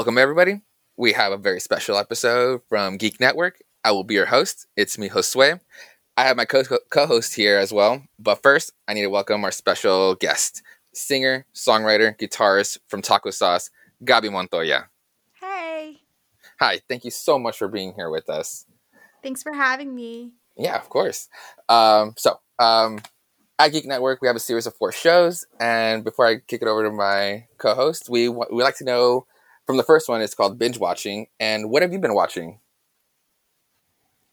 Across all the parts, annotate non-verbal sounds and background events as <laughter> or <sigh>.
Welcome, everybody. We have a very special episode from Geek Network. I will be your host. It's me, Josue. I have my co host here as well. But first, I need to welcome our special guest, singer, songwriter, guitarist from Taco Sauce, Gabi Montoya. Hey. Hi, thank you so much for being here with us. Thanks for having me. Yeah, of course. Um, so, um, at Geek Network, we have a series of four shows. And before I kick it over to my co host, we, we like to know from the first one, it's called Binge Watching. And what have you been watching?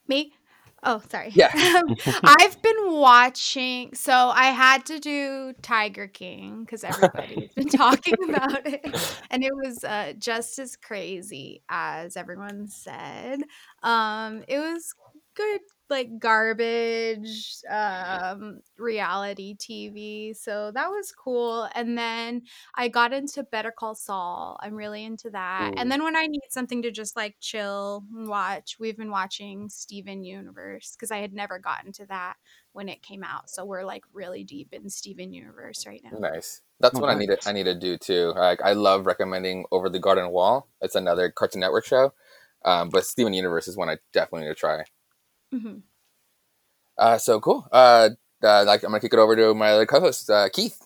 Me? Oh, sorry. Yeah. <laughs> I've been watching. So I had to do Tiger King because everybody's been <laughs> talking about it. And it was uh, just as crazy as everyone said. Um, it was good like garbage um reality TV. So that was cool. And then I got into Better Call Saul. I'm really into that. And then when I need something to just like chill and watch, we've been watching Steven Universe because I had never gotten to that when it came out. So we're like really deep in Steven Universe right now. Nice. That's Oh, what I need to. I need to do too. Like I love recommending Over the Garden Wall. It's another Cartoon Network show. Um, but Steven Universe is one I definitely need to try. Hmm Uh, so cool. Uh, uh, like I'm gonna kick it over to my other co-host, uh, Keith.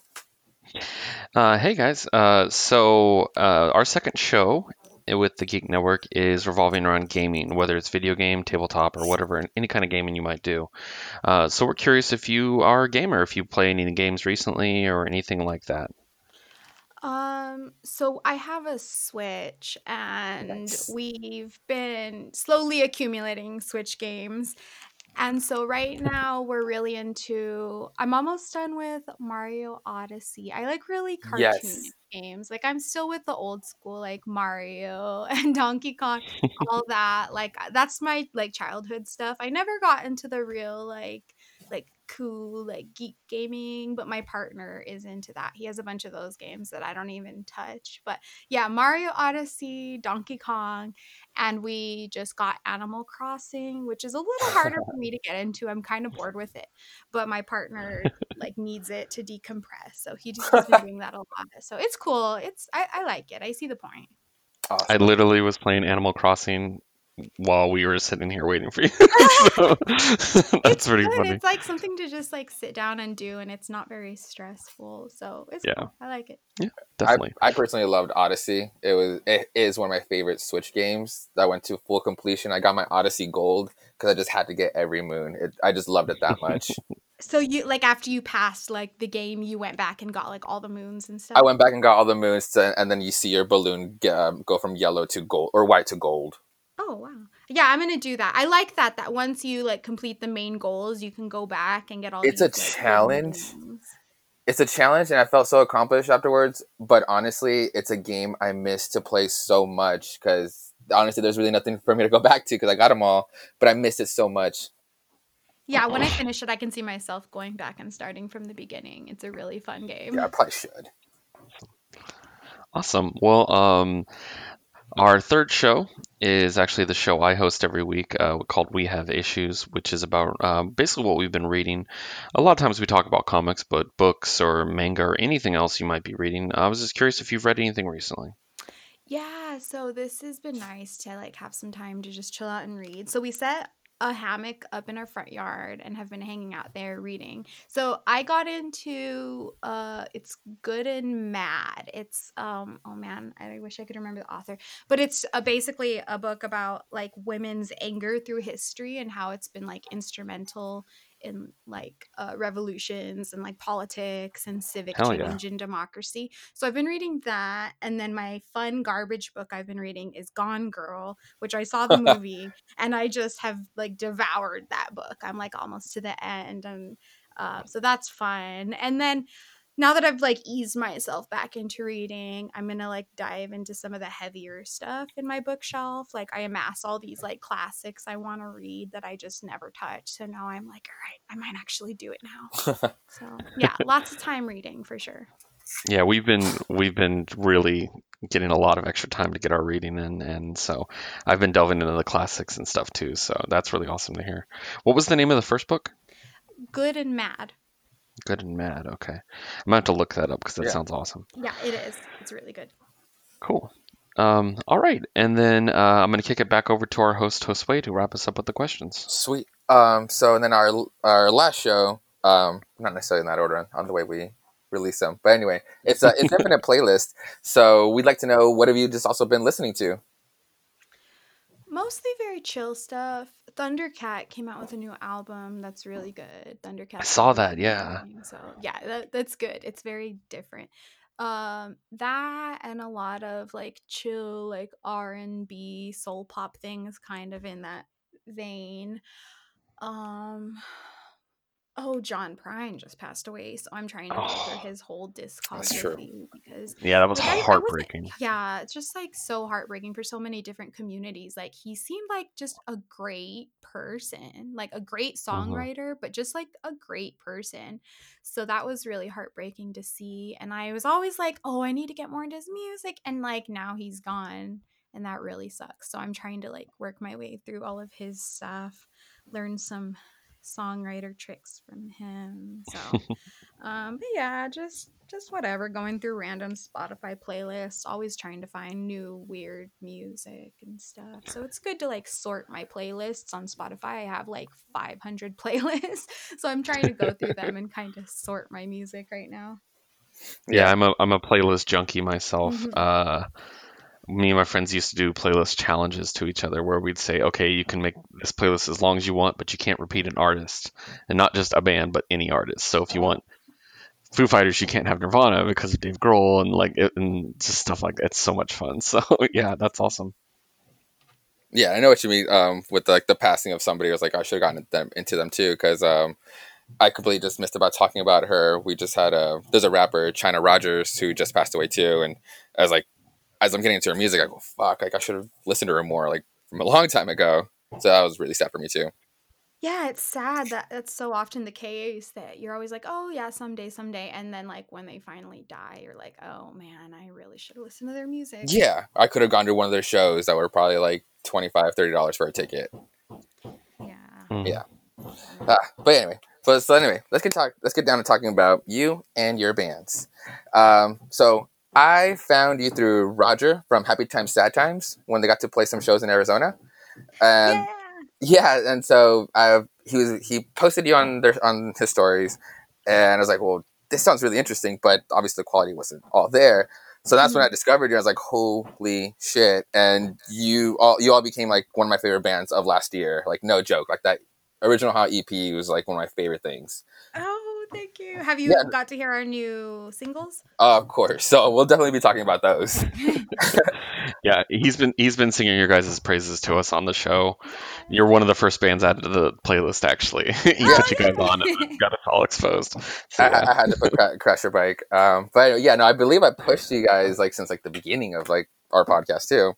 Uh, hey guys. Uh, so uh, our second show with the Geek Network is revolving around gaming, whether it's video game, tabletop, or whatever, any kind of gaming you might do. Uh, so we're curious if you are a gamer, if you play any games recently or anything like that. Um, so I have a Switch and Nice. we've been slowly accumulating Switch games. And so right now we're really into I'm almost done with Mario Odyssey. I like really cartoon Yes. games. Like I'm still with the old school like Mario <laughs> and Donkey Kong, all that. Like that's my like childhood stuff. I never got into the real like like cool like geek gaming, but my partner is into that. He has a bunch of those games that I don't even touch. But yeah, Mario Odyssey, Donkey Kong, and we just got Animal Crossing, which is a little harder for me to get into. I'm kind of bored with it, but my partner like needs it to decompress, so he just he's been <laughs> doing that a lot. So it's cool. It's I, I like it. I see the point. I literally was playing Animal Crossing while we were sitting here waiting for you. <laughs> <laughs> so <laughs> that's It's pretty good. funny. It's like something to just like sit down and do, and it's not very stressful. So it's Yeah. cool. I like it. Yeah, Definitely. I personally loved Odyssey. It was it is one of my favorite Switch games. I went to full completion. I got my Odyssey Gold because I just had to get every moon. It, I just loved it that much. So you like after you passed like the game, you went back and got like all the moons and stuff. I went back and got all the moons, to, and then you see your balloon get, um, go from yellow to gold or white to gold. Oh wow. Yeah, I'm gonna do that. I like that. That once you like complete the main goals, you can go back and get all. It's a like, challenge. It's a challenge, and I felt so accomplished afterwards. But honestly, it's a game I miss to play so much because honestly, there's really nothing for me to go <laughs> back to because I got them all. But I miss it so much. Yeah, when I finish it, I can see myself going back and starting from the beginning. It's a really fun game. Yeah, I probably should. Awesome. Well, um, our third show is actually the show I host every week uh, called We Have Issues, which is about um, basically what we've been reading. A lot of times we talk about comics, but books or manga or anything else you might be reading. I was just curious if you've read anything recently. Yeah, so this has been nice to like have some time to just chill out and read. So we set a hammock up in our front yard and have been hanging out there reading. So I got into uh it's Good and Mad. It's um oh man, I wish I could remember the author. But it's uh, basically a book about like women's anger through history and how it's been like instrumental in like uh, revolutions and like politics and civic Hell yeah. change and democracy. So I've been reading that, and then my fun garbage book I've been reading is Gone Girl, which I saw the <laughs> movie, and I just have like devoured that book. I'm like almost to the end, and uh, so that's fun. And then now that I've like eased myself back into reading, I'm gonna like dive into some of the heavier stuff in my bookshelf. Like I amass all these like classics I want to read that I just never touch. So now I'm like, all right, I might actually do it now. <laughs> So yeah, lots of time reading for sure. Yeah, we've been we've been really getting a lot of extra time to get our reading in, and so I've been delving into the classics and stuff too. So that's really awesome to hear. What was the name of the first book? Good and mad. Good and Mad. Okay, I'm gonna have to look that up because that Yeah. sounds awesome. Yeah, it is. It's really good. Cool. Um, all right, and then uh, I'm going to kick it back over to our host, Josue, to wrap us up with the questions. Sweet. Um, so and then our our last show, um, not necessarily in that order on the way we release them, but anyway, it's a it's <laughs> infinite playlist. So we'd like to know what have you just also been listening to? Mostly very chill stuff. Thundercat came out with a new album that's really good. Thundercat. I saw that, yeah. So yeah, that, that's good. It's very different. Um, that and a lot of like chill, like R and B, soul pop things, kind of in that vein. Um, Oh, John Prine just passed away, so I'm trying to go through Oh, his whole That's true. discography because yeah, that was like I, I heartbreaking. yeah, it's just like so heartbreaking for so many different communities. Like he seemed like just a great person, like a great hmm songwriter, but just like a great person. So that was really heartbreaking to see. And I was always like, oh, I need to get more into his music. And like now he's gone. And that really sucks. So I'm trying to like work my way through all of his stuff, learn some songwriter tricks from him. So, <laughs> um, but yeah, just just whatever, going through random Spotify playlists, always trying to find new weird music and stuff. So it's good to like sort my playlists on Spotify. I have like 500 <laughs> playlists, so I'm trying to go through them <laughs> and kind of sort my music right now. Yeah, Yeah. I'm a I'm a playlist junkie myself. Mhm. Uh, me and my friends used to do playlist challenges to each other where we'd say, okay, you can make this playlist as long as you want, but you can't repeat an artist, and not just a band, but any artist. So if you want Foo Fighters, you can't have Nirvana because of Dave Grohl and like it, and just stuff like that. It's so much fun. <laughs> So yeah, that's awesome. Yeah, I know what you mean. Um, with like the passing of somebody, I was like, I should have gotten them into them too, because um, I completely just missed about talking about her. We just had a there's a rapper Chynna Rogers who just passed away too, and I was like, as I'm getting into her music, I go, fuck, like I should have listened to her more, like from a long time ago. So that was really sad for me too. Yeah, it's sad that that's so often the case that you're always like, oh, yeah, someday, someday. And then, like, when they finally die, you're like, oh, man, I really should have listened to their music. Yeah, I could have gone to one of their shows that were probably like 25 dollars for a ticket. Yeah. Mhm. Yeah. Ah, but anyway, so, so anyway, let's get talk. Let's get down to talking about you and your bands. Um, so I found you through Roger from Happy Times Sad Times when they got to play some shows in Arizona, and Yeah. yeah, and so uh, he was he posted you on their on his stories, and I was like, well, this sounds really interesting, but obviously the quality wasn't all there. So that's when I discovered you. I was like, holy shit! And you all you all became like one of my favorite bands of last year. Like no joke, like that original Hot EP was like one of my favorite things. Oh, thank you. Have you Yeah. got to hear our new singles? Of course. So we'll definitely be talking about those. <laughs> <laughs> Yeah, he's been he's been singing your guys' praises to us on the show. You're one of the first bands added to the playlist, actually. <laughs> he Oh, put you guys on and got us all exposed. So I, yeah, I had to put Cra- Crash Your Bike. Um, but yeah, no, I believe I pushed you guys like since like the beginning of like our podcast too.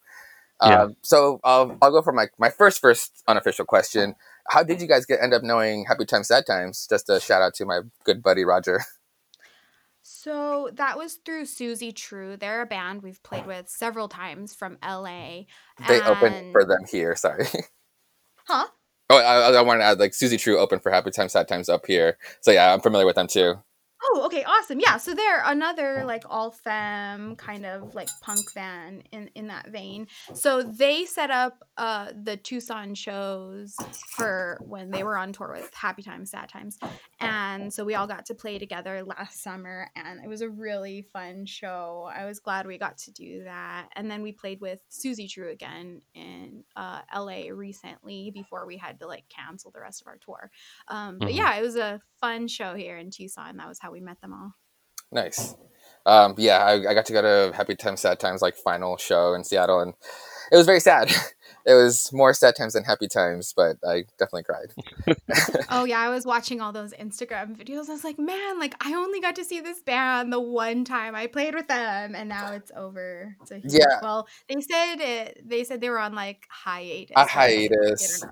Yeah. Um, so I'll, I'll go for my, my first first unofficial question. How did you guys get end up knowing Happy Times Sad Times? Just a shout out to my good buddy Roger. <laughs> So that was through Susie True. They're a band we've played with several times from LA. They opened for them here. Sorry. <laughs> Huh? Oh, I, I wanted to add like Susie True opened for Happy Times Sad Times up here. So yeah, I'm familiar with them too. Oh, okay, awesome. Yeah, so they're another like all femme kind of like punk band in in that vein. So they set up uh the Tucson shows for when they were on tour with Happy Times, Sad Times. And so we all got to play together last summer and it was a really fun show. I was glad we got to do that. And then we played with Susie True again in uh LA recently before we had to like cancel the rest of our tour. Um, but Mhm. yeah, it was a fun show here in Tucson. That was how we met them all. Nice. Um, yeah, I, I got to go to Happy Times Sad Times like final show in Seattle, and it was very sad. <laughs> It was more sad times than happy times, but I definitely cried. <laughs> <laughs> Oh yeah, I was watching all those Instagram videos. I was like, man, like I only got to see this band the one time I played with them, and now it's over. It's a huge, Yeah. Well, they said it. They said they were on like hiatus. A so I don't hiatus.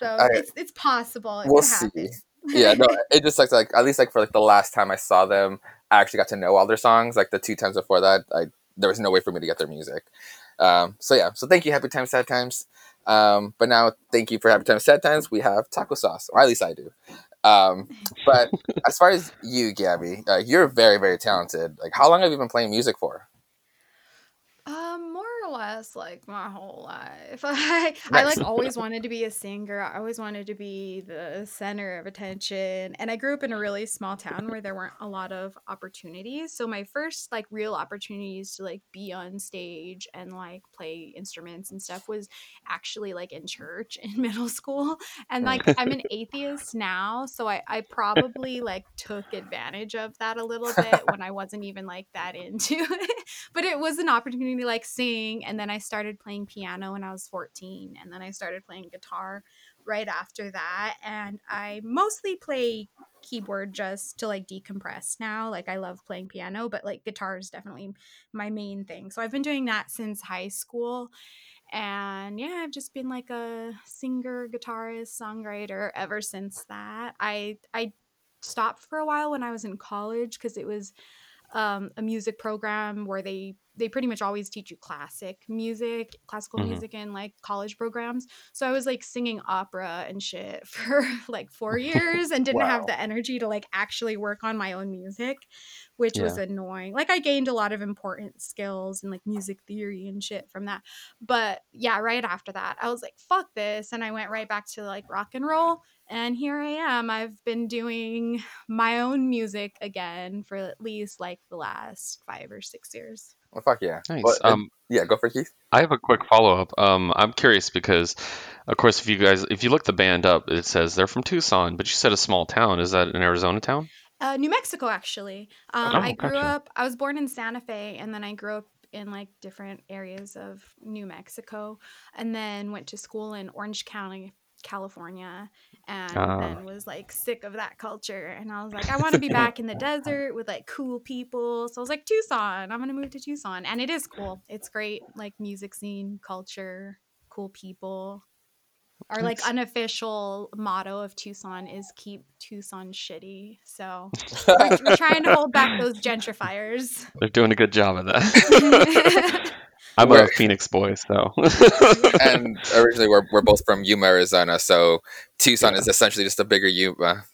So I- it's it's possible. It We'll see. Yeah, no, <laughs> it just like like at least like for like the last time I saw them, I actually got to know all their songs. Like the two times before that, I there was no way for me to get their music. Um, so yeah, so thank you, Happy Times, Sad Times. Um, but now thank you for Happy Times, Sad Times. We have taco sauce, or at least I do. Um, but <laughs> as far as you, Gabby, uh, you're very very talented. Like, how long have you been playing music for? Um, more like my whole life. <laughs> I, I like always <laughs> wanted to be a singer. I always wanted to be the center of attention. And I grew up in a really small town where there weren't a lot of opportunities. So my first like real opportunities to like be on stage and like play instruments and stuff was actually like in church <laughs> in middle school. And like I'm an atheist now, so I I probably like took advantage of that a little bit when I wasn't even like that into it. But it was an opportunity to like sing and then I started playing piano when I was 14 and then I started playing guitar right after that and I mostly play keyboard just to like decompress now. Like I love playing piano, but like guitar is definitely my main thing. So I've been doing that since high school. And yeah, I've just been like a singer, guitarist, songwriter ever since that. I I stopped for a while when I was in college because it was um, a music program where they they pretty much always teach you classic music, classical Mhm. music in like college programs. So I was like singing opera and shit <laughs> for like 4 <laughs> years and didn't Wow. have the energy to like actually work on my own music, which was annoying. Like I gained a lot of important skills and like music theory and shit from that. But yeah, right after that, I was like fuck this and I went right back to like rock and roll and here I am. I've been doing my own music again for at least like the last 5 or 6 years. Well, fuck yeah. Nice. Well, uh, Um, yeah, go for it, Keith. I have a quick follow up. Um, I'm curious because, of course, if you guys, if you look the band up, it says they're from Tucson, but you said a small town. Is that an Arizona town? Uh, New Mexico, actually. Um, Oh, I grew gotcha. up. I was born in Santa Fe, and then I grew up in like different areas of New Mexico, and then went to school in Orange County, California, and Ah. then was like sick of that culture. And I was like, I want to be back in the <laughs> desert with like cool people. So I was like, Tucson. I'm gonna move to Tucson, and it is cool. It's great, like music scene, culture, cool people. Our like unofficial motto of Tucson is keep Tucson shitty. So we're, we're trying to hold back <laughs> those gentrifiers. They're doing a good job of that. <laughs> I'm a Phoenix boy, so. <laughs> and originally we're, we're both from Yuma, Arizona, so Tucson is essentially just a bigger Yuma.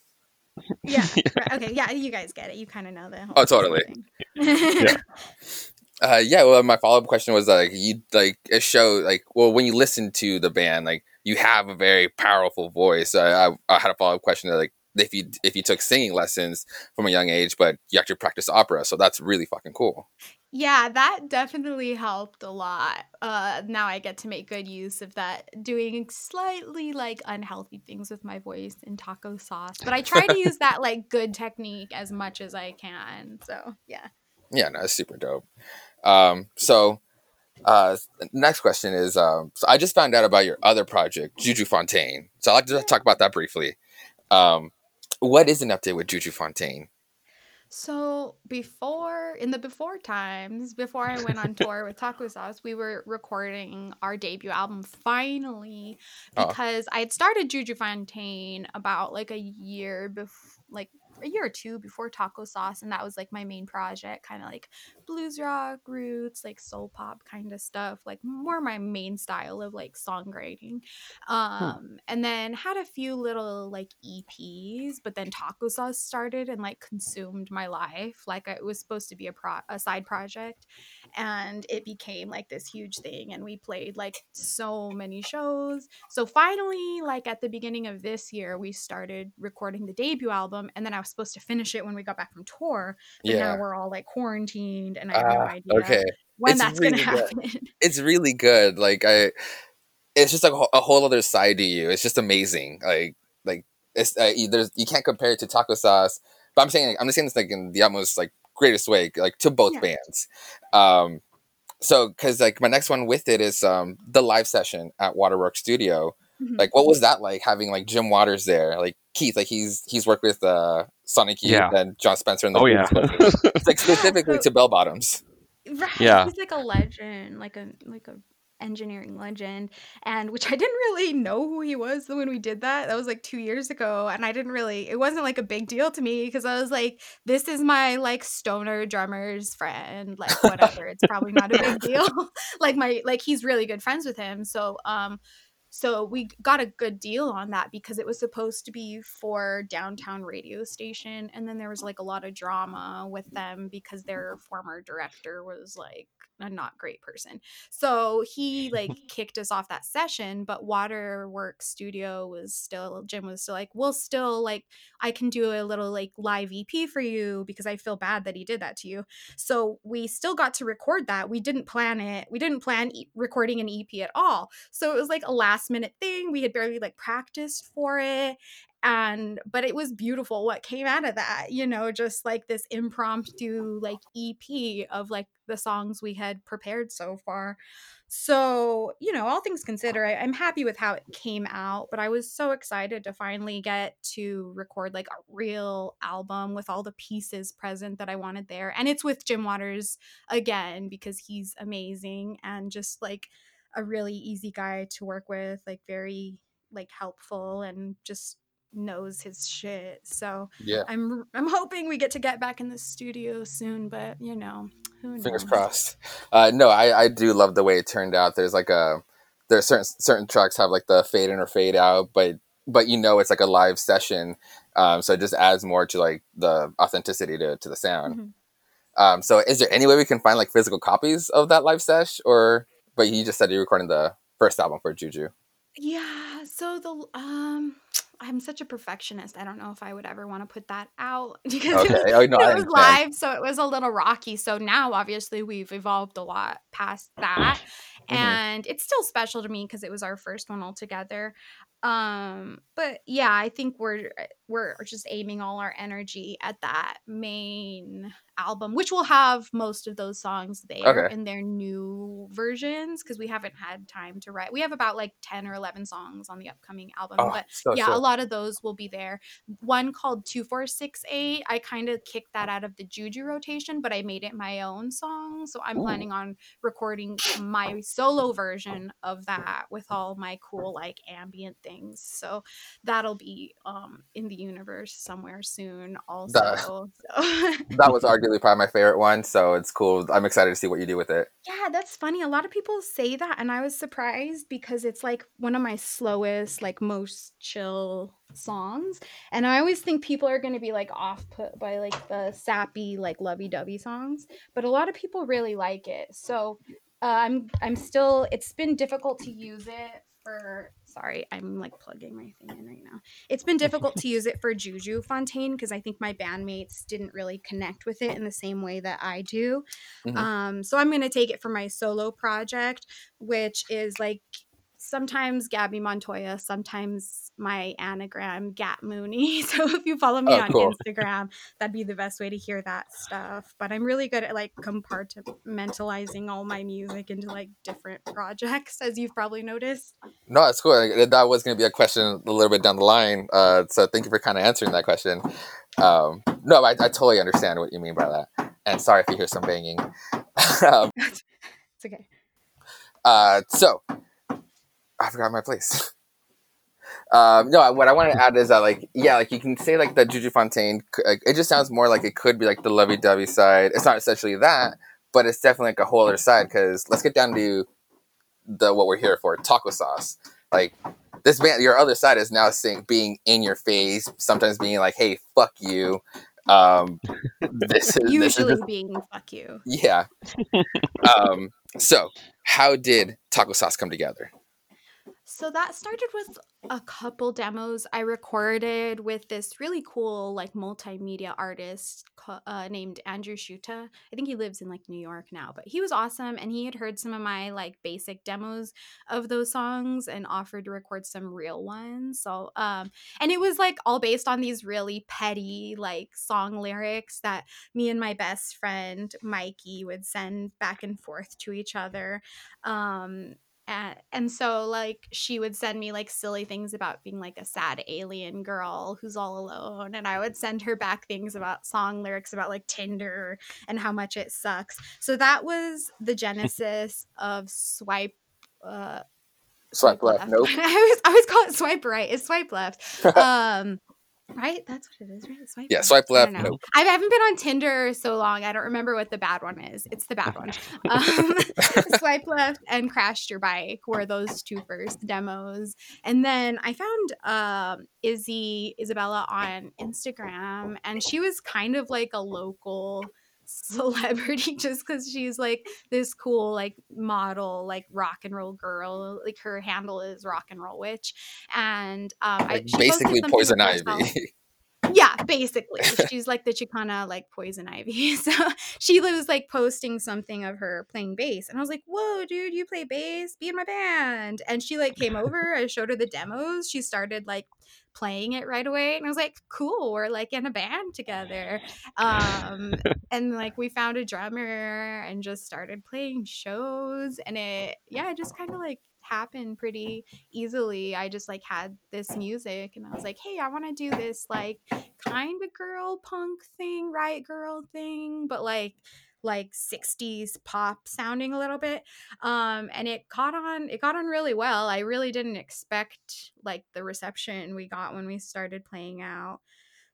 yeah. <laughs> right, Okay. Yeah. You guys get it. You kind of know the whole Oh, totally. thing. Yeah. <laughs> Uh, yeah, well, my follow up question was like, you like it show like, well, when you listen to the band, like you have a very powerful voice. I, I, I had a follow up question that like if you if you took singing lessons from a young age, but you actually practice opera, so that's really fucking cool. Yeah, that definitely helped a lot. Uh, now I get to make good use of that, doing slightly like unhealthy things with my voice in taco sauce. But I try to use that like good technique as much as I can. So yeah. Yeah, no, it's super dope. Um, so uh, next question is, um, so I just found out about your other project, Juju Fontaine. So I'd like to talk about that briefly. Um, what is an update with Juju Fontaine? So before in the before times, before I went on tour with Taco Sauce, we were recording our debut album finally Oh. because I had started Juju Fontaine about like a year before like a year or two before Taco Sauce, and that was like my main project, kind of like blues rock roots, like soul pop kind of stuff, like more my main style of like songwriting. Um, and then had a few little like EPs, but then Taco Sauce started and like consumed my life. Like it was supposed to be a pro a side project, and it became like this huge thing. And we played like so many shows. So finally, like at the beginning of this year, we started recording the debut album, and then I was supposed to finish it when we got back from tour. But Yeah. now we're all like quarantined, and I have no Ah, idea okay. when It's that's really gonna good. happen. <laughs> it's really good. Like I, it's just like a, whole- a whole other side to you. It's just amazing. Like like it's uh, you- there's you can't compare it to taco sauce. But I'm saying I'm just saying this like in the utmost like greatest way, like to both Yeah. bands. Um, so because like my next one with it is um the live session at Waterworks Studio. Mhm. Like what was that like having like Jim Waters there? Like Keith, like he's he's worked with uh Sonic Youth Yeah. and Jon Spencer and the Oh yeah. Like specifically to bell bottoms. Right. Yeah. He's like a legend, like a like a engineering legend. And which I didn't really know who he was when we did that. That was like two years ago. And I didn't really it wasn't like a big deal to me because I was like, this is my like stoner drummer's friend. Like whatever. it's probably not a big deal. <laughs> <laughs> like my like he's really good friends with him. So um So we got a good deal on that because it was supposed to be for downtown radio station. And then there was like a lot of drama with them because their former director was like a not great person. So he <laughs> like kicked us off that session, but Waterworks Studio was still Jim was still like, we'll still like I can do a little like live EP for you because I feel bad that he did that to you. So we still got to record that. We didn't plan it. We didn't plan e- recording an EP at all. So it was like a last minute thing. We had barely like practiced for it and but it was beautiful what came out of that you know just like this impromptu like ep of like the songs we had prepared so far. So you know all things considered I, i'm happy with how it came out but i was so excited to finally get to record like a real album with all the pieces present that i wanted there and it's with jim waters again because he's amazing and just like a really easy guy to work with like very like helpful and just knows his shit. So Yeah. I'm I'm hoping we get to get back in the studio soon, but you know, who knows? Fingers crossed. Uh, no, I, I do love the way it turned out. There's like a there's certain certain tracks have like the fade in or fade out, but but you know it's like a live session, um, so it just adds more to like the authenticity to, to the sound. Mhm. Um, so is there any way we can find like physical copies of that live sesh, or but you just said you're recording the first album for Juju? Yeah, so the um I'm such a perfectionist. I don't know if I would ever want to put that out <laughs> because it was, Oh no, it was live, so it was a little rocky. So now obviously we've evolved a lot past that. Mhm. And it's still special to me because it was our first one all together. Um, but yeah, I think we're we're just aiming all our energy at that main album, which will have most of those songs there Okay. in their new versions because we haven't had time to write. We have about like 10 or 11 songs on the upcoming album, Oh, but so yeah, a lot of those will be there. One called 2468, I kind of kicked that out of the Juju rotation, but I made it my own song. So I'm Ooh. planning on recording my solo version of that with all my cool like ambient things. So that'll be um in the universe somewhere soon also. That So that was <laughs> arguably probably my favorite one, so it's cool. I'm excited to see what you do with it. Yeah, that's funny. A lot of people say that, and I was surprised because it's like one of my slowest, like most chill songs. And I always think people are going to be like off put by like the sappy, like lovey dovey songs, but a lot of people really like it. So uh, I'm I'm still. It's been difficult to use it for. Sorry, I'm like plugging my thing in right now. It's been difficult to use it for Juju Fontaine because I think my bandmates didn't really connect with it in the same way that I do. Mhm. Um, so I'm gonna take it for my solo project, which is like sometimes Gabby Montoya, sometimes my anagram Gat Mooney. <laughs> So if you follow me Oh, on cool. <laughs> Instagram, that'd be the best way to hear that stuff. But I'm really good at like compartmentalizing all my music into like different projects, as you've probably noticed. No, it's cool. That was going to be a question a little bit down the line. Uh, so thank you for kind of answering that question. Um, no, I, I totally understand what you mean by that. And sorry if you hear some banging. <laughs> um, it's okay. uh, so I forgot my place. <laughs> Um, no, what I want to add is that, like, yeah, like you can say like the Juju Fontaine. Like, it just sounds more like it could be like the lovey dovey side. It's not essentially that, but it's definitely like a whole other side. Because let's get down to the what we're here for, taco sauce. Like this band, your other side is now saying being in your face, sometimes being like, "Hey, fuck you." Um, <laughs> this is this is Usually being fuck you. yeah. <laughs> Um, so how did taco sauce come together? So that started with a couple demos I recorded with this really cool like multimedia artist uh, named Andrew Shuta. I think he lives in like New York now, but he was awesome and he had heard some of my like basic demos of those songs and offered to record some real ones. So um and it was like all based on these really petty like song lyrics that me and my best friend Mikey would send back and forth to each other. Um and, and so like she would send me like silly things about being like a sad alien girl who's all alone and i would send her back things about song lyrics about like tinder and how much it sucks so that was the <laughs> genesis of swipe uh Swipe left. Nope. <laughs> i always i always call it swipe right it's swipe left <laughs> um Right? That's what it is, right? Swipe Yeah, left. swipe left. don't. Nope. I haven't been on Tinder so long. I don't remember what the bad one is. It's the bad one. <laughs> Um, <laughs> <laughs> swipe left and crashed your bike were those two first demos, and then I found um, Izzy Isabella on Instagram, and she was kind of like a local celebrity <laughs> just because she's like this cool like model like rock and roll girl like her handle is rock and roll witch and um I, Like she basically poison ivy. <laughs> <laughs> yeah, basically. She's like the Chicana, like poison ivy. <laughs> So she was like posting something of her playing bass. And I was like, whoa, dude, you play bass? Be in my band. And she like came over. I showed her the demos. She started like playing it right away. And I was like, cool, we're like in a band together. Um, <laughs> and like we found a drummer and just started playing shows. And it, yeah, it just kind of like happened pretty easily. I just like had this music and I was like, hey, I want to do this like kind of girl punk thing, right girl thing, but like like 60s pop sounding a little bit. Um and it caught on it got on really well. I really didn't expect like the reception we got when we started playing out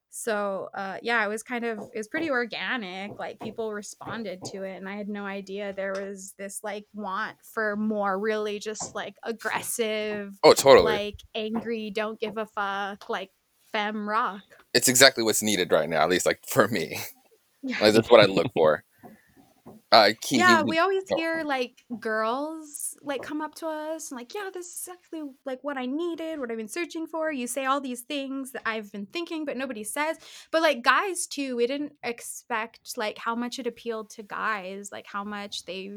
so uh yeah it was kind of it was pretty organic like people responded to it and i had no idea there was this like want for more really just like aggressive Oh, totally. like angry don't give a fuck like femme rock it's exactly what's needed right now, at least like for me. <laughs> Like, that's what I look for. Uh, Keith, yeah we always hear like girls like come up to us and like yeah this is exactly like what i needed what i've been searching for. You say all these things that i've been thinking but nobody says but like guys too we didn't expect like how much it appealed to guys like how much they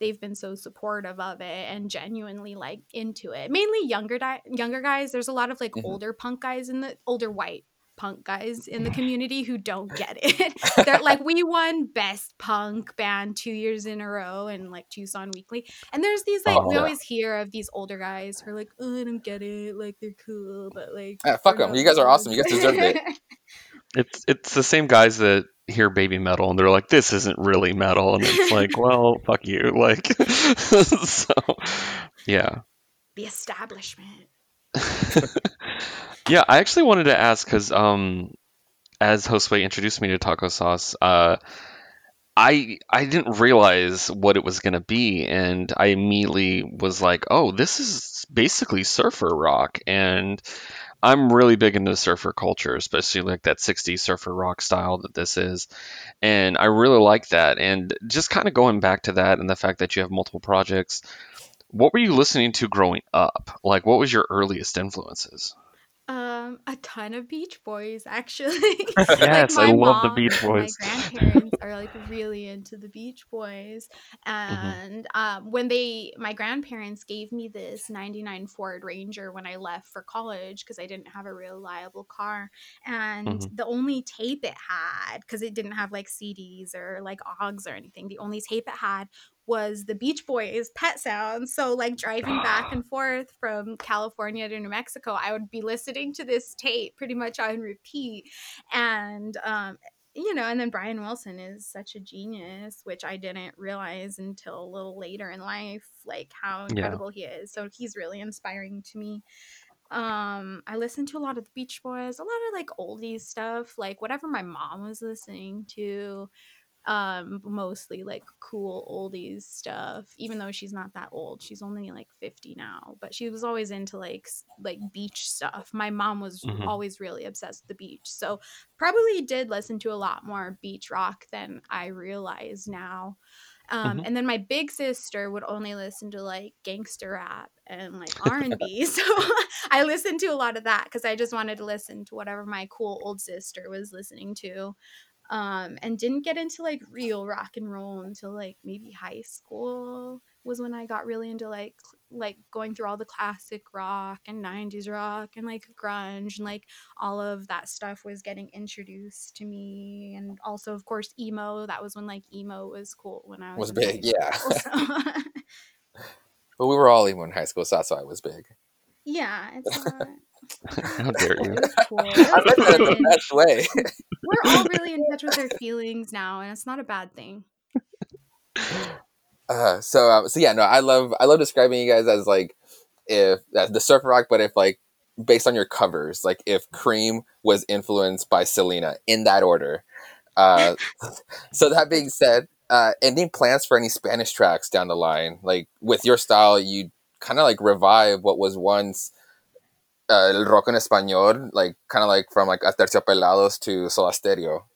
they've been so supportive of it and genuinely like into it. Mainly younger di- younger guys there's a lot of like Mhm. older punk guys in the older white punk guys in the community who don't <laughs> get it. They're like we won best punk band two years in a row and like tucson weekly. And there's these like we Oh. always hear of these older guys who are like oh i don't get it. Like they're cool but like Ah, fuck they're 'em. not You guys are awesome. You guys deserve it. <laughs> It's it's the same guys that hear Babymetal and they're like, this isn't really metal, and it's like, <laughs> well, fuck you, like, so, yeah, the establishment <laughs> yeah. I actually wanted to ask because um, as Josue introduced me to taco sauce, uh, I I didn't realize what it was gonna be, and I immediately was like, oh, this is basically surfer rock, and I'm really big into surfer culture, especially like that 60s surfer rock style that this is. And I really like that. And just kind of going back to that and the fact that you have multiple projects, what were you listening to growing up? Like, what was your earliest influences? Um, a ton of Beach Boys, <laughs> actually. <laughs> Yes, I love the Beach Boys. My grandparents are like <laughs> really into the Beach Boys, Mm-hmm. and um, when they, my grandparents gave me this '99 Ford Ranger when I left for college because I didn't have a reliable car, and Mhm. the only tape it had, because it didn't have like CDs or like OGs or anything, the only tape it had was the Beach Boys Pet Sounds. So like driving back and forth from California to New Mexico, I would be listening to this tape pretty much on repeat. And um you know, and then Brian Wilson is such a genius, which I didn't realize until a little later in life, like how Yeah. incredible he is. So he's really inspiring to me. Um, I listened to a lot of the Beach Boys, a lot of like oldies stuff, like whatever my mom was listening to um mostly like cool oldies stuff even though she's not that old she's only like 50 now but she was always into like like beach stuff my mom was Mhm. always really obsessed with the beach so probably did listen to a lot more beach rock than i realize now um, Mhm. and then my big sister would only listen to like gangster rap and like <laughs> r&b <laughs> so i listened to a lot of that because i just wanted to listen to whatever my cool old sister was listening to um and didn't get into like real rock and roll until like maybe high school was when I got really into like like going through all the classic rock and 90s rock and like grunge and like all of that stuff was getting introduced to me and also of course emo that was when like emo was cool when I was, Was big, yeah. school, so- <laughs> But we were all emo in high school, so that's why I was big. yeah it's <laughs> not How dare you? cool. <laughs> I meant that in the best way. We're all <laughs> really in touch with our feelings now, and it's not a bad thing. Uh, so, uh, so yeah, no, I love, I love describing you guys as like, if uh, the surfer rock, but if like based on your covers, like if Cream was influenced by Selena in that order. Uh, <laughs> so that being said, uh, any plans for any Spanish tracks down the line? Like with your style, you kind of like revive what was once uh, el rock en español, like kind of like from like Aterciopelados to Soda Stereo.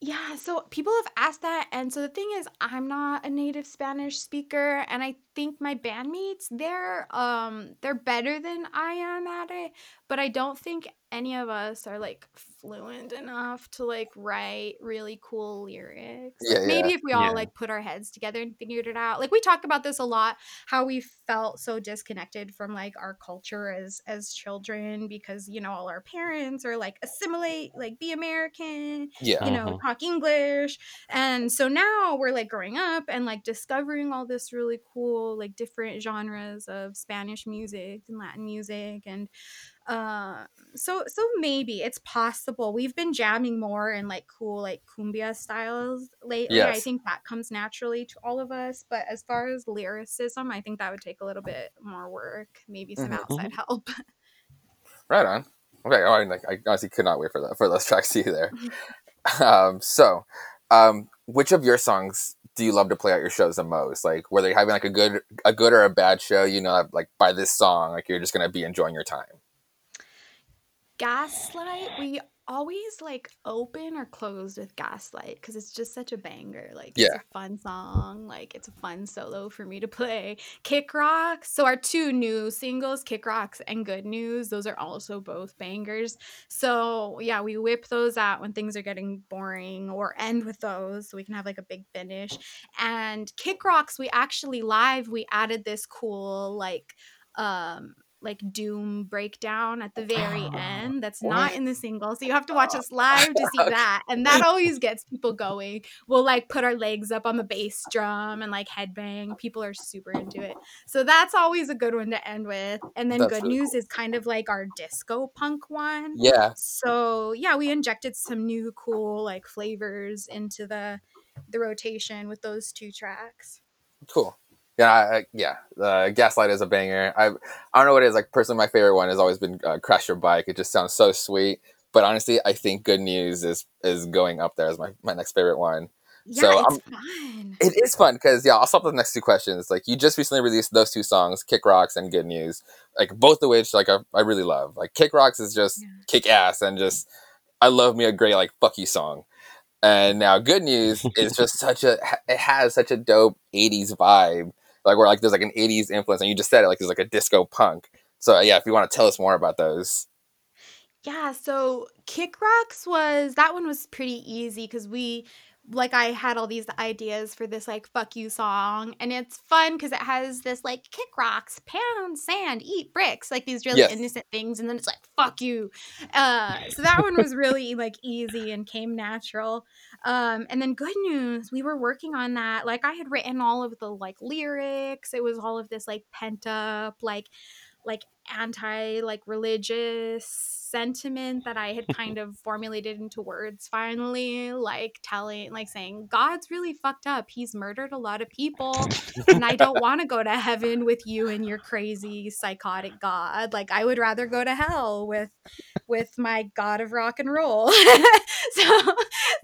Yeah, so people have asked that, and so the thing is, I'm not a native Spanish speaker, and I think my bandmates they're um they're better than I am at it, but I don't think any of us are like fluent enough to like write really cool lyrics. Like Yeah, maybe yeah, if we all Yeah. like put our heads together and figured it out. Like we talk about this a lot, how we felt so disconnected from like our culture as as children because you know all our parents are like assimilate, like be American, yeah. you know, Mhm. talk English. And so now we're like growing up and like discovering all this really cool, like different genres of Spanish music and Latin music. And uh, so so maybe it's possible. We've been jamming more in like cool like cumbia styles lately. I think that comes naturally to all of us. But as far as lyricism, I think that would take a little bit more work, maybe some Mhm. outside <laughs> help. Right on. Okay, I, like, I honestly could not wait for that for those tracks to see there. Um, so, um, which of your songs do you love to play at your shows the most? Like, whether you're having like a good, a good or a bad show, you know, like by this song, like you're just gonna be enjoying your time. Gaslight, we always like open or close with Gaslight because it's just such a banger. Like it's Yeah. a fun song. Like it's a fun solo for me to play. Kick Rocks. So our two new singles, Kick Rocks and Good News, those are also both bangers. So yeah, we whip those out when things are getting boring or end with those so we can have like a big finish. And Kick Rocks, we actually live, we added this cool like um like doom breakdown at the oh, very end that's not in the single so you have to watch us live to see <laughs> that and that always gets people going. We'll like put our legs up on the bass drum and like headbang. People are super into it. So that's always a good one to end with and then That's good really news is kind of like our disco punk one. Yeah. so yeah we injected some new cool like flavors into the the rotation with those two tracks. Cool. Yeah, I, yeah. Uh, Gaslight is a banger. I I don't know what it is. Like personally, my favorite one has always been uh, Crash Your Bike. It just sounds so sweet. But honestly, I think Good News is is going up there as my, my next favorite one. yeah So it's I'm fun It is fun because yeah, I'll stop with the next two questions. Like you just recently released those two songs, "Kick Rocks" and "Good News," like both of which like I, I really love. Like "Kick Rocks" is just Yeah. kick ass and just I love me a great like fuck you song. And now "Good News" is just such a it has such a dope '80s vibe, like where like there's like an '80s influence, and you just said it like there's like a disco punk. So uh, yeah, if you want to tell us more about those, Yeah, so Kick Rocks was that one was pretty easy because we like I had all these ideas for this like fuck you song and it's fun because it has this like kick rocks, pound sand, eat bricks, like these really Yes. innocent things, and then it's like fuck you. Uh so that one was really like easy and came natural. Um and then good news, we were working on that. Like I had written all of the like lyrics. It was all of this like pent up, like like anti like religious sentiment that I had kind of formulated into words finally like telling like saying God's really fucked up. He's murdered a lot of people and I don't <laughs> want to go to heaven with you and your crazy psychotic god. Like I would rather go to hell with with my god of rock and roll. <laughs> So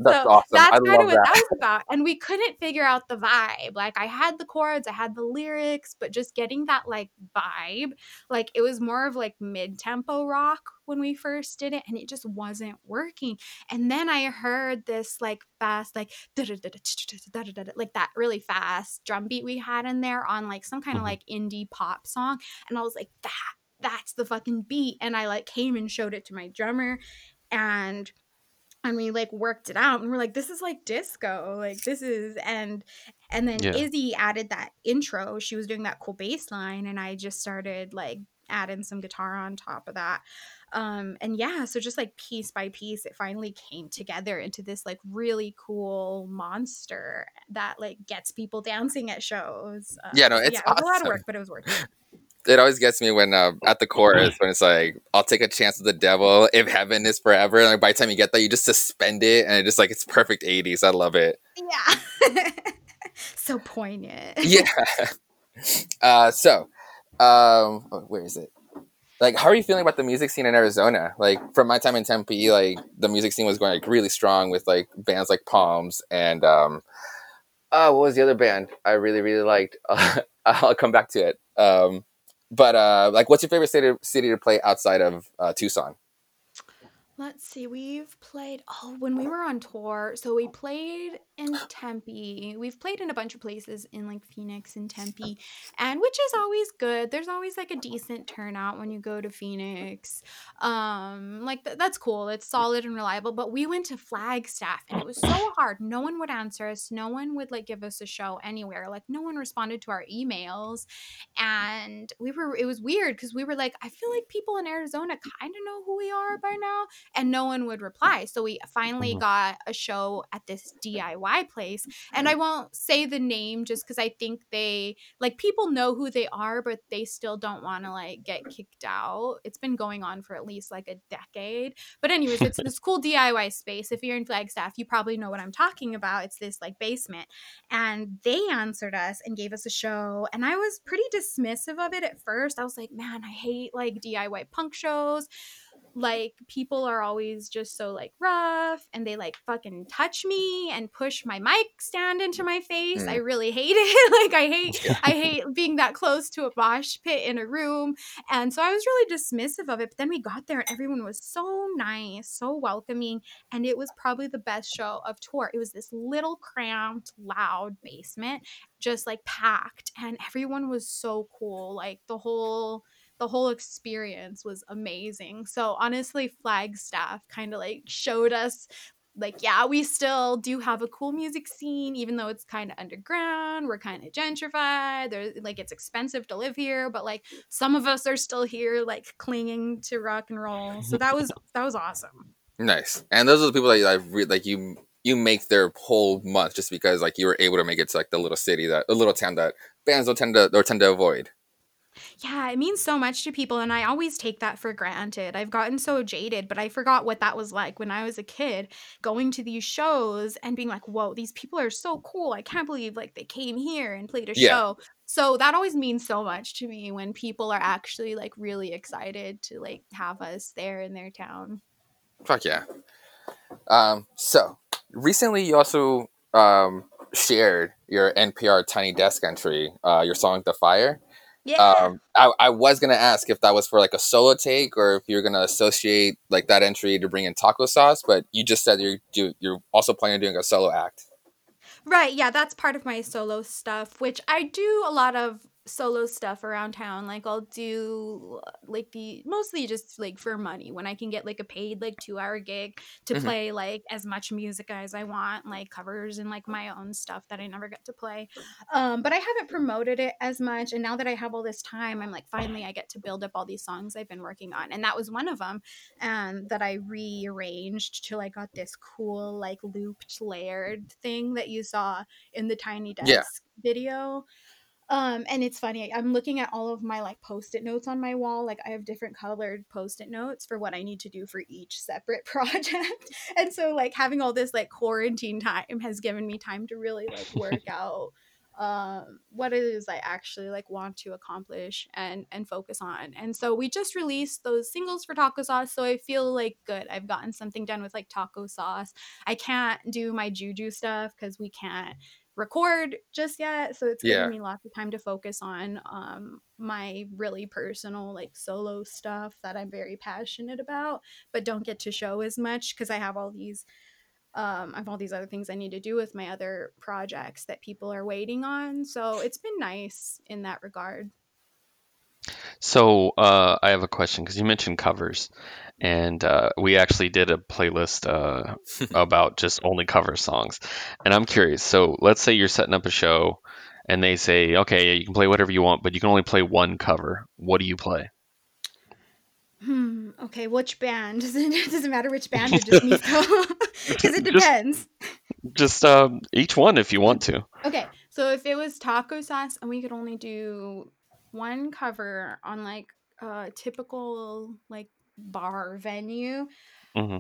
that's so awesome. that's I kind love of what that. that was about. And we couldn't figure out the vibe. Like I had the chords, I had the lyrics, but just getting that like vibe, like it was more of like mid-tempo rock when we first did it and it just wasn't working. And then I heard this like fast like like that really fast drum beat we had in there on like some kind of Mhm. like indie pop song and I was like that that's the fucking beat and I like came and showed it to my drummer and and we like worked it out and we're like this is like disco like this is and and then Yeah. izzy added that intro she was doing that cool bass line and i just started like adding some guitar on top of that um and yeah so just like piece by piece it finally came together into this like really cool monster that like gets people dancing at shows uh, Yeah, no, it's yeah it was a lot of work but it was worth it it always gets me when uh, at the chorus when it's like I'll take a chance with the devil if heaven is forever. And like by the time you get there, you just suspend it, and it just like it's perfect '80s. I love it. yeah <laughs> so poignant <laughs> Yeah. Uh, so, um, oh, where is it? like how are you feeling about the music scene in Arizona? Like from my time in Tempe, like the music scene was going like really strong with like bands like Palms and um uh what was the other band I really really liked? Uh, <laughs> I'll come back to it. Um but uh like what's your favorite city city to play outside of uh, Tucson? Let's see. We've played oh when we were on tour. So we played in Tempe. We've played in a bunch of places in like Phoenix and Tempe, and which is always good. There's always like a decent turnout when you go to Phoenix. Um, like th- that's cool. It's solid and reliable. But we went to Flagstaff, and it was so hard. No one would answer us. No one would like give us a show anywhere. Like no one responded to our emails, and we were. It was weird because we were like, I feel like people in Arizona kind of know who we are by now and no one would reply. So we finally Mhm. got a show at this DIY place. And I won't say the name just because I think they like people know who they are, but they still don't want to like get kicked out. It's been going on for at least like a decade. But anyways, it's <laughs> this cool DIY space. If you're in Flagstaff, you probably know what I'm talking about. It's this like basement. And they answered us and gave us a show. And I was pretty dismissive of it at first. I was like, man, I hate like DIY punk shows like people are always just so like rough and they like fucking touch me and push my mic stand into my face. I Mm. really hate <laughs> it. like I hate <laughs> I hate being that close to a mosh pit in a room. And so I was really dismissive of it. But then we got there and everyone was so nice, so welcoming, and it was probably the best show of tour. It was this little cramped, loud basement, just like packed, and everyone was so cool. Like the whole the whole experience was amazing. So honestly, Flagstaff kind of like showed us like yeah, we still do have a cool music scene even though it's kind of underground. We're kind of gentrified. There's like it's expensive to live here, but like some of us are still here like clinging to rock and roll. So that was <laughs> that was awesome. Nice. And those are the people that I re- like you you make their whole month just because like you were able to make it to like the little city that a little town that bands will tend to or tend to avoid. Yeah, it means so much to people, and I always take that for granted. I've gotten so jaded, but I forgot what that was like when I was a kid, going to these shows and being like, "Whoa, these people are so cool! I can't believe like they came here and played a Yeah. show." So that always means so much to me when people are actually like really excited to like have us there in their town. Fuck yeah. Um, so recently you also um, shared your NPR Tiny Desk entry, uh, your song "The Fire." Yeah. Um, I, I was gonna ask if that was for like a solo take or if you're gonna associate like that entry to bring in taco sauce, but you just said you're you, you're also planning on doing a solo act. Right, yeah, that's part of my solo stuff, which I do a lot of solo stuff around town. Like I'll do uh, like the mostly just like for money when I can get like a paid like 2-hour gig to Mhm. play like as much music as I want, like covers and like my own stuff that I never get to play. Um but I haven't promoted it as much and now that I have all this time, I'm like finally I get to build up all these songs I've been working on. And that was one of them and that I rearranged till I got this cool like looped layered thing that you saw in the tiny desk Yeah. video. Um, and it's funny. I'm looking at all of my like post-it notes on my wall. Like I have different colored post-it notes for what I need to do for each separate <laughs> project. and so like having all this like quarantine time has given me time to really like work <laughs> out um what it is I actually like want to accomplish and and focus on. And so we just released those singles for taco sauce, so I feel like good. I've gotten something done with like taco sauce. I can't do my juju stuff cuz we can't record just yet so it's Yeah. giving me lots of time to focus on um my really personal like solo stuff that i'm very passionate about but don't get to show as much because i have all these um i have all these other things i need to do with my other projects that people are waiting on so it's been nice in that regard So uh, I have a question because you mentioned covers, and uh, we actually did a playlist uh, <laughs> about just only cover songs. And I'm curious. So let's say you're setting up a show, and they say, "Okay, you can play whatever you want, but you can only play one cover." What do you play? hmm okay which band <laughs> does it does it matter which <laughs> band or just me because it Just depends just um, each one if you want to. Okay, so if it was taco sauce and we could only do one cover on like a typical like bar venue, hmm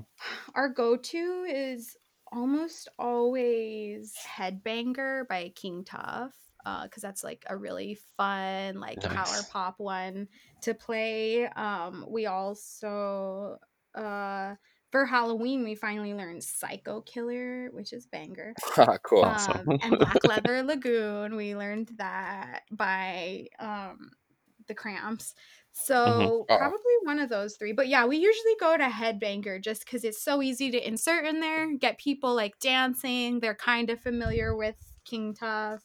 our go-to is almost always Headbanger by King Tuff. Uh because that's like a really fun like power pop one to play. Um, we also uh for Halloween we finally learned Psycho Killer, which is banger. <laughs> cool. Awesome. Um, and Black <laughs> Leather Lagoon, we learned that by um, the Cramps. So Oh. probably one of those three. But yeah, we usually go to Headbanger just because it's so easy to insert in there, get people like dancing. They're kind of familiar with King Tuff.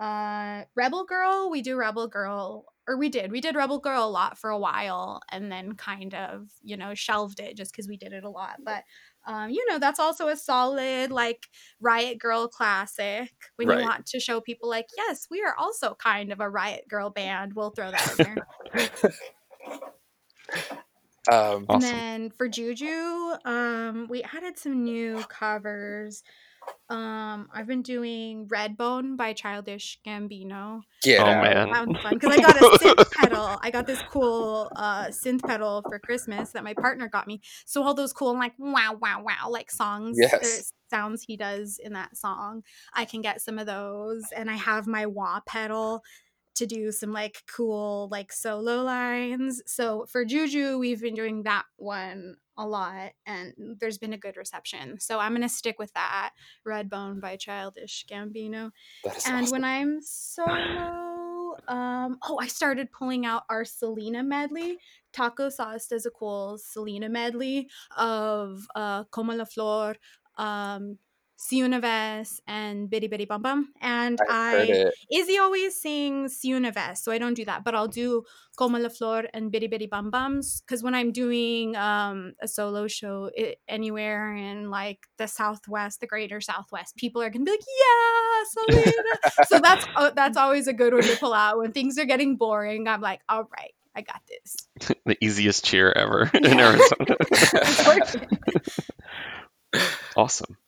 Uh, Rebel Girl, we do Rebel Girl, or we did. We did Rebel Girl a lot for a while, and then kind of you know shelved it just because we did it a lot. But um, you know that's also a solid like Riot Girl classic. When Right. you want to show people like, yes, we are also kind of a Riot Girl band. We'll throw that in there. <laughs> Um, And Awesome. then for Juju, um, we added some new covers. Um, I've been doing Redbone by Childish Gambino. Yeah, Oh, man. That one's fun because I got a synth <laughs> pedal. I got this cool uh, synth pedal for Christmas that my partner got me. So all those cool like wow wow wow like songs, or Yes. sounds he does in that song, I can get some of those. And I have my wah pedal to do some like cool like solo lines. So for Juju, we've been doing that one a lot and there's been a good reception. So I'm gonna stick with that. Redbone by Childish Gambino. And awesome. when I'm solo, um, oh, I started pulling out our Selena medley. Taco Sauce does a cool Selena medley of uh, Como la Flor, um, Una and Bidi Bidi Bom Bom. And I I, it. Izzy always sings Si Una so I don't do that, but I'll do Como la Flor and Bidi Bidi Bom Boms because when I'm doing um, a solo show i anywhere in like the Southwest, the Greater Southwest, people are gonna be like, "Yeah, Selena." <laughs> so that's uh, that's always a good one to pull out when things are getting boring. I'm like, "All right, I got this." <laughs> the easiest cheer ever in Arizona. <laughs> Awesome.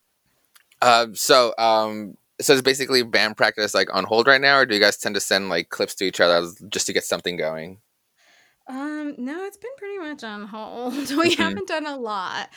Um, so, um, so it's basically band practice like on hold right now, or do you guys tend to send like clips to each other just to get something going? Um, no, it's been pretty much on hold. <laughs> We Mhm. haven't done a lot.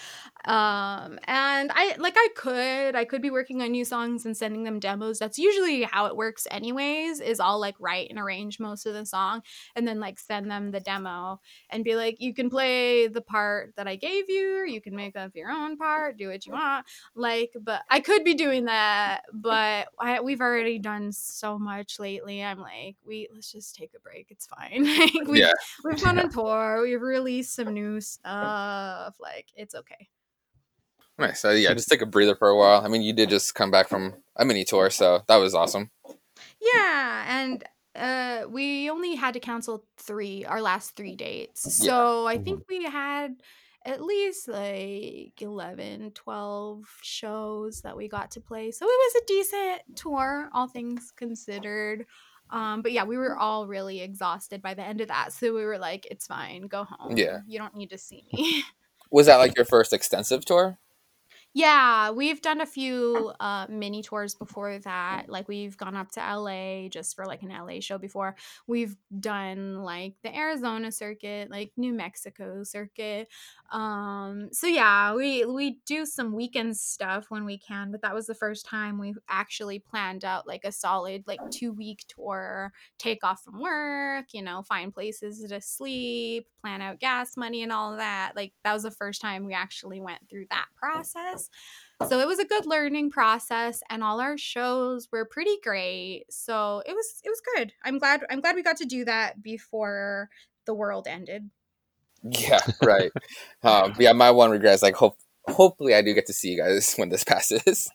Um, and I like I could I could be working on new songs and sending them demos. That's usually how it works anyways, is I'll like write and arrange most of the song and then like send them the demo and be like, you can play the part that I gave you, or you can make up your own part, do what you want. Like, but I could be doing that, but I, we've already done so much lately. I'm like, we let's just take a break. It's fine. <laughs> like we Yeah. We've gone on tour. We've released some new stuff. Like it's okay. Nice. So yeah, just take a breather for a while. I mean, you did just come back from a mini tour, so that was awesome. Yeah, and uh we only had to cancel three our last three dates. Yeah. So I think we had at least like 11, 12 shows that we got to play. So it was a decent tour, all things considered. Um, but yeah, we were all really exhausted by the end of that. So we were like, it's fine, go home. Yeah. You don't need to see me. <laughs> Was that like your first extensive tour? Yeah, we've done a few <laughs> uh, mini tours before that. Like we've gone up to LA just for like an LA show before. We've done like the Arizona circuit, like New Mexico circuit. Um, so yeah, we we do some weekend stuff when we can, but that was the first time we've actually planned out like a solid like two week tour. Take off from work, you know, find places to sleep, plan out gas money and all that. Like that was the first time we actually went through that process. So it was a good learning process and all our shows were pretty great. So it was it was good. I'm glad I'm glad we got to do that before the world ended. Yeah, right. um, yeah, my one regret is like, hope hopefully I do get to see you guys <laughs> when this passes.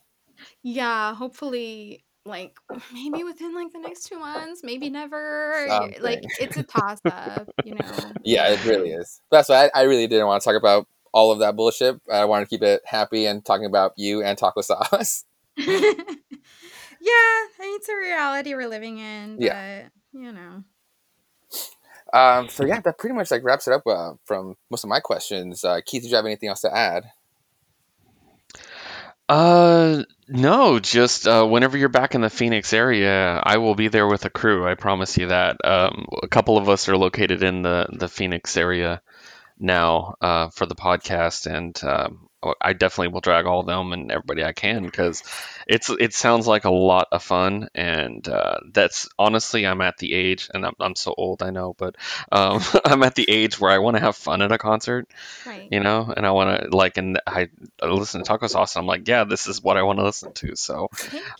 Yeah, hopefully like <sighs> maybe within like the next 2 months, maybe never. Like it's a toss up, you know. <laughs> Yeah, it really is. That's why I, I really didn't want to talk about all of that bullshit. I wanted to keep it happy and talking about you and taco sauce. <laughs> <laughs> yeah, I mean, it's a reality we're living in, but Yeah. you know. Um, so yeah, that pretty much like wraps it up uh, from most of my questions. Uh, Keith, did you have anything else to add? Uh, no, just uh, whenever you're back in the Phoenix area, I will be there with a crew. I promise you that. Um, a couple of us are located in the the Phoenix area now uh, for the podcast, and um, I definitely will drag all of them and everybody I can because it's it sounds like a lot of fun, and uh, that's honestly I'm at the age, and I'm, I'm so old I know, but um, <laughs> I'm at the age where I want to have fun at a concert, Right. you know, and I want to like, and I listen to Taco Sauce, and I'm like, yeah, this is what I want to listen to. So,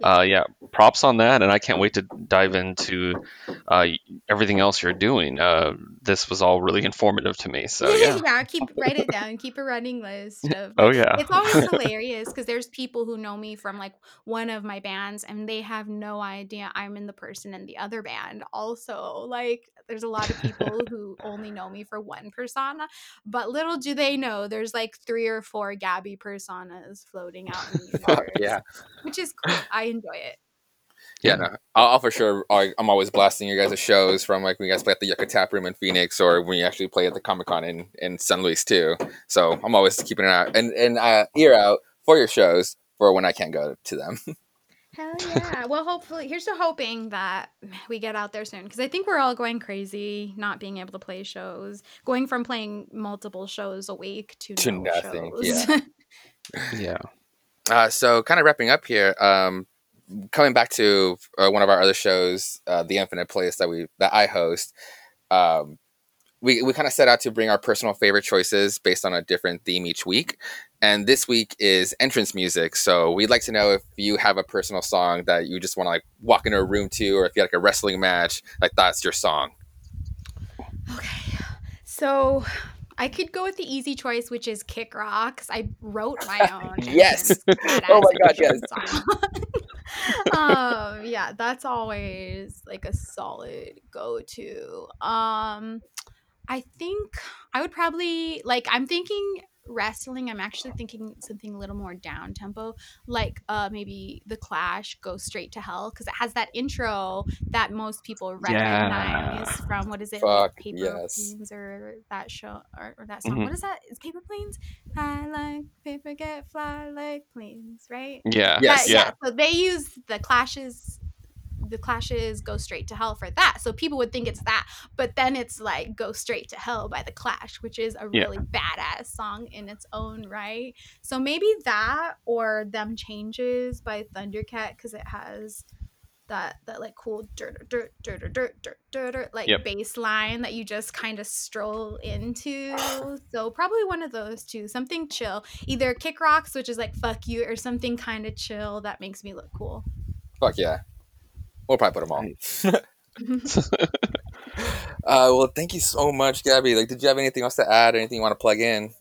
uh, yeah, props on that, and I can't wait to dive into uh, everything else you're doing. Uh, this was all really informative to me. So <laughs> yeah, keep write it down. Keep a running list of. <laughs> oh yeah, It's always <laughs> hilarious because there's people who know me from like one of my bands and they have no idea I'm in the person in the other band. Also, like there's a lot of people <laughs> who only know me for one persona, but little do they know there's like three or four Gabby personas floating out in the <laughs> universe. yeah. which is cool. I enjoy it. Yeah, no, I'll, I'll for sure. I, I'm always blasting you guys' shows from like when you guys play at the Yucca Tap Room in Phoenix, or when you actually play at the Comic Con in in San Luis too. So I'm always keeping an eye and and uh, ear out for your shows for when I can't go to them. <laughs> Hell yeah. well, hopefully, here's to hoping that we get out there soon because I think we're all going crazy not being able to play shows, going from playing multiple shows a week to, To no nothing, shows. yeah. <laughs> yeah. Uh, so kind of wrapping up here. Um, coming back to uh, one of our other shows, uh, the Infinite Place that we that I host. Um, we, we kind of set out to bring our personal favorite choices based on a different theme each week. And this week is entrance music. So we'd like to know if you have a personal song that you just want to like walk into a room to, or if you had like a wrestling match, like that's your song. okay. So I could go with the easy choice, which is Kick Rocks. I wrote my <laughs> own. Yes. <laughs> Oh my God, yes. <laughs> um, yeah, that's always like a solid go-to. Um, I think I would probably like. I'm thinking wrestling. I'm actually thinking something a little more down tempo, like uh maybe the Clash "Go Straight to Hell" because it has that intro that most people recognize Yeah. from what is it, Fuck, Paper yes. Planes or that show or, or that song. Mhm. What is that? Is Paper Planes? I like paper, get fly like planes, right? Yeah. Yes. But, Yeah. So they use the clashes the clashes go straight to hell for that. So people would think it's that, but then it's like go straight to hell by the Clash, which is a Yeah. really badass song in its own right. So maybe that or them changes by Thundercat because it has that that like cool dirt dirt dirt dirt dirt dirt dirt, dirt like Yep. bass line that you just kind of stroll into. So probably one of those two, something chill, either kick rocks, which is like fuck you, or something kind of chill that makes me look cool. Fuck yeah. We'll probably put them all. <laughs> Uh, well, thank you so much, Gabby. Like, did you have anything else to add? or Anything you want to plug in?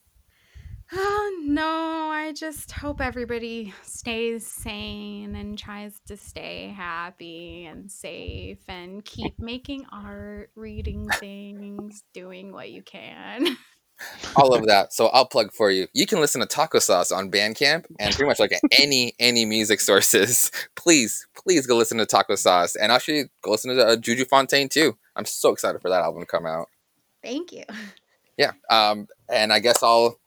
Oh, no, I just hope everybody stays sane and tries to stay happy and safe and keep <laughs> making art, reading things, doing what you can. <laughs> all of that. So I'll plug for you. You can listen to Taco Sauce on Bandcamp and pretty much like any any music sources. <laughs> Please, please go listen to Taco Sauce and actually go listen to uh, Juju Fontaine too. I'm so excited for that album to come out. Thank you. Yeah. Um. And I guess I'll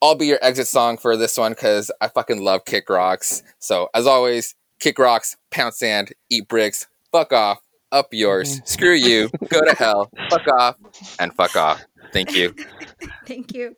I'll be your exit song for this one because I fucking love Kick Rocks. So as always, Kick Rocks, pound sand, eat bricks, fuck off, up yours, mm-hmm. screw you, go to hell, fuck off, and fuck off. Thank you. <laughs> Thank you.